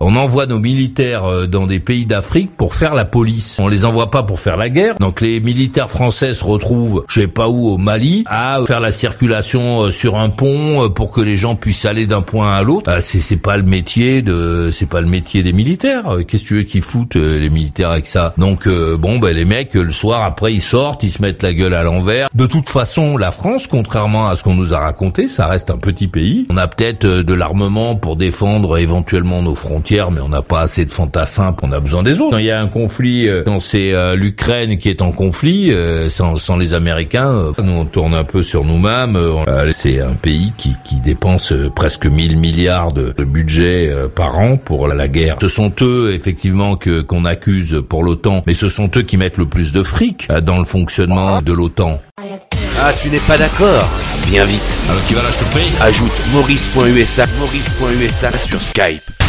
On envoie nos militaires euh, dans des pays d'Afrique pour faire la police. On les envoie pas pour faire la guerre. Donc les militaires français se retrouvent, je sais pas où, au Mali, à faire la circulation euh, sur un pont euh, pour que les gens puissent aller d'un point à l'autre. C'est c'est pas le métier de, c'est pas le métier des militaires. Qu'est-ce que tu veux qu'ils foutent les militaires avec ça? Donc bon, ben les mecs le soir après ils sortent, ils se mettent la gueule à l'envers. De toute façon, la France, contrairement à ce qu'on nous a raconté, ça reste un petit pays. On a peut-être de l'armement pour défendre éventuellement nos frontières mais on n'a pas assez de fantassins, on a besoin des autres. Quand il y a un conflit, euh, c'est euh, l'Ukraine qui est en conflit, euh, sans, sans, les Américains, nous on tourne un peu sur nous-mêmes. c'est un pays qui, qui dépense presque 1000 milliards de, de budget par an pour la, guerre. Ce sont eux effectivement que qu'on accuse pour l'OTAN, mais ce sont eux qui mettent le plus de fric dans le fonctionnement de l'OTAN. Ah, tu n'es pas d'accord? Bien vite. Alors tu vas là, je te paye. Ajoute maurice.usa, maurice.usa sur Skype.